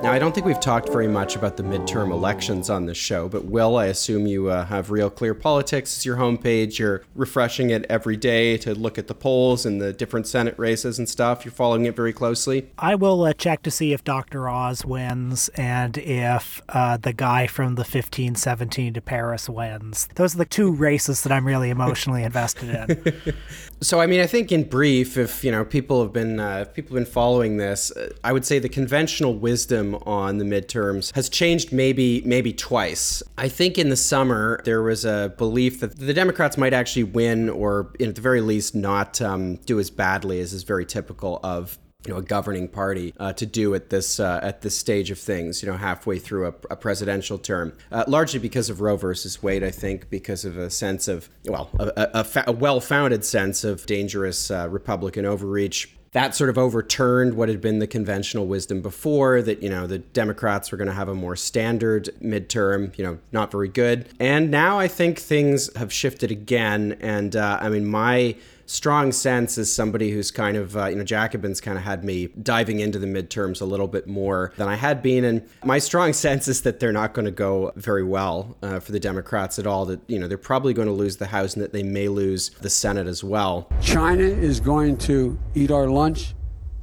Now, I don't think we've talked very much about the midterm elections on this show, but Will, I assume you uh, have Real Clear Politics as your homepage. You're refreshing it every day to look at the polls and the different Senate races and stuff. You're following it very closely. I will uh, check to see if Dr. Oz wins and if uh, the guy from the 1517 to Paris wins. Those are the two races that I'm really emotionally invested in. so, I mean, I think in brief, if you know people have been uh, if people have been following this, uh, I would say the conventional wisdom on the midterms has changed maybe maybe twice. I think in the summer there was a belief that the Democrats might actually win, or at the very least not um, do as badly as is very typical of you know a governing party uh, to do at this uh, at this stage of things. You know, halfway through a, a presidential term, uh, largely because of Roe versus Wade. I think because of a sense of well, a, a, fa- a well-founded sense of dangerous uh, Republican overreach that sort of overturned what had been the conventional wisdom before that you know the democrats were going to have a more standard midterm you know not very good and now i think things have shifted again and uh, i mean my strong sense as somebody who's kind of, uh, you know, Jacobin's kind of had me diving into the midterms a little bit more than I had been. And my strong sense is that they're not going to go very well uh, for the Democrats at all. That, you know, they're probably going to lose the House and that they may lose the Senate as well. China is going to eat our lunch?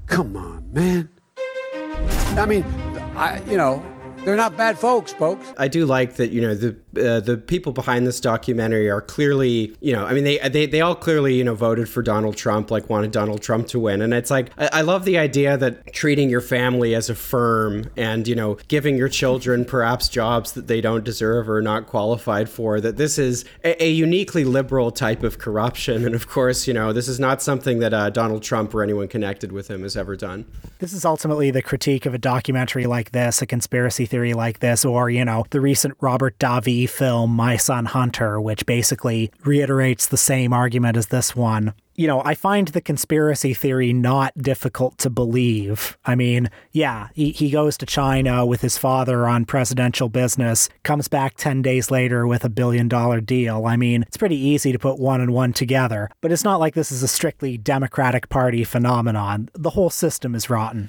Come on, man. I mean, I, you know, they're not bad folks, folks. I do like that. You know, the uh, the people behind this documentary are clearly, you know, I mean, they, they they all clearly, you know, voted for Donald Trump, like wanted Donald Trump to win, and it's like I, I love the idea that treating your family as a firm and you know giving your children perhaps jobs that they don't deserve or not qualified for. That this is a, a uniquely liberal type of corruption, and of course, you know, this is not something that uh, Donald Trump or anyone connected with him has ever done. This is ultimately the critique of a documentary like this, a conspiracy theory like this, or, you know, the recent Robert Davi film, My Son Hunter, which basically reiterates the same argument as this one you know, I find the conspiracy theory not difficult to believe. I mean, yeah, he, he goes to China with his father on presidential business, comes back 10 days later with a billion dollar deal. I mean, it's pretty easy to put one and one together, but it's not like this is a strictly Democratic Party phenomenon. The whole system is rotten.